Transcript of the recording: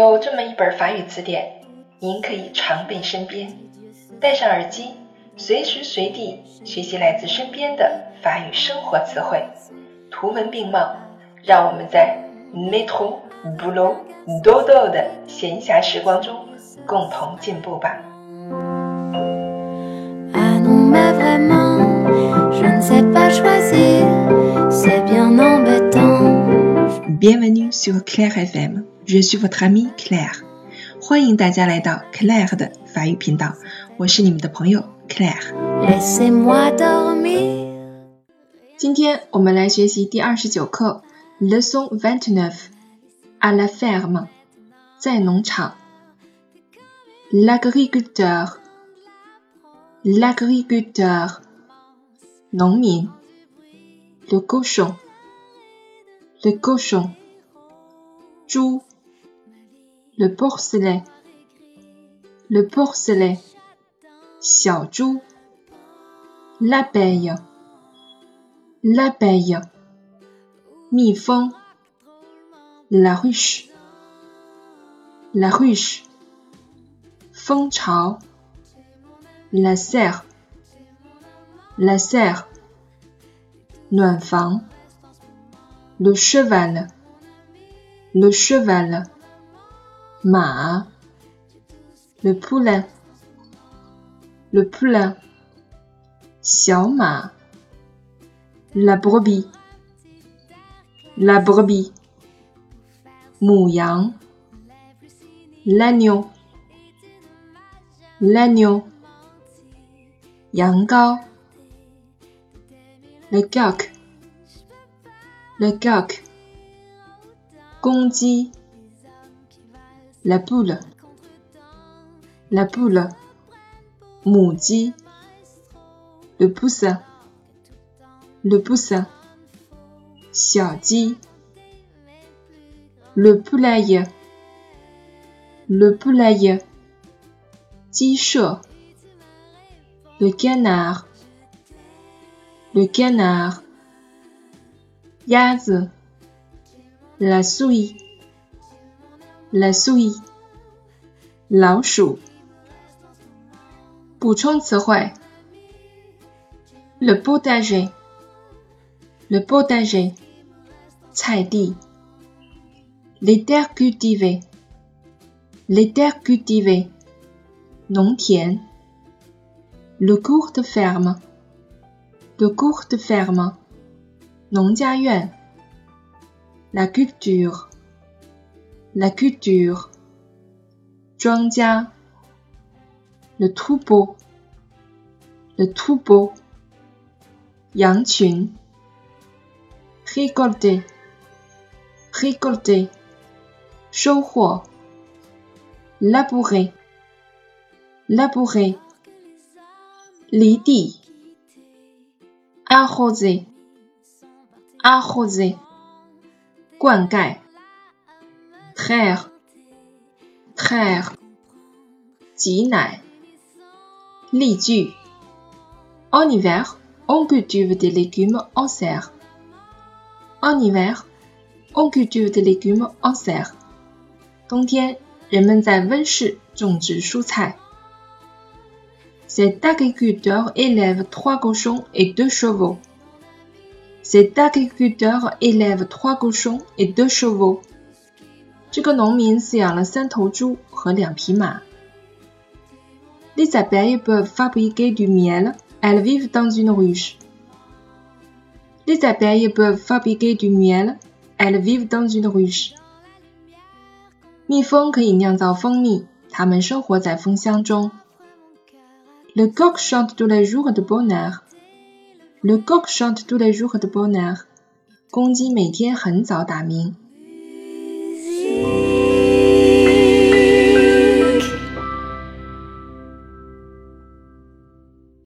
有这么一本法语词典，您可以常备身边，戴上耳机，随时随地学习来自身边的法语生活词汇，图文并茂，让我们在 metro boulot dodo 的闲暇时光中共同进步吧。Ah. Bienvenue sur Claire FM，je suis votre amie Claire。欢迎大家来到 Claire 的法语频道，我是你们的朋友 Claire。今天我们来学习第二十九课，Leçon vingt-neuf，à la ferme，在农场。L'agriculteur，l'agriculteur，农民。Le cochon，le cochon，猪。le porcelet, le porcelet, xiaozhu, l'abeille, l'abeille, mifeng, la ruche, la ruche, feng chao, la serre, la serre, Nuanfang, le cheval, le cheval. 马 le poulain, le poulain, 小马 la brebis, la brebis, 母羊 l'agneau, l'agneau, 羊羔 le coq, le coq, 公鸡 la poule. La poule. Mouji. Le poussin. Le poussin. Xiaoji. Le poulailler. Le poulailler. T-shirt. Le canard. Le canard. yaz, La souris la souris, 老鼠补充词汇 le potager le potager, 菜地 les terres cultivées, les terres cultivées, 农田 le courte ferme, le courte ferme, 农家院 la culture, la culture, le troupeau, le troupeau, Yangqun, récolter, récolter, Shouhuo, labourer, labourer, Lidi, arroser, arroser, Guangai 溉 traire, traire, 挤奶例句 En hiver, on cultive des légumes en serre. En hiver, on cultive des légumes en serre. 冬天，人们在温室种植蔬菜。Cet agriculteur élève trois cochons et deux chevaux. Cet agriculteur élève trois cochons et deux chevaux. 这个农民饲养了三头猪和两匹马。Les abeilles peuvent fabriquer du miel. Elles vivent dans une ruche. Les abeilles peuvent fabriquer du miel. Elles vivent dans une ruche. 蜜蜂可以酿造蜂蜜，它们生活在蜂箱中。Le coq chante tous les jours de bonheur. Le coq chante tous les jours de bonheur. 公鸡每天很早打鸣。see.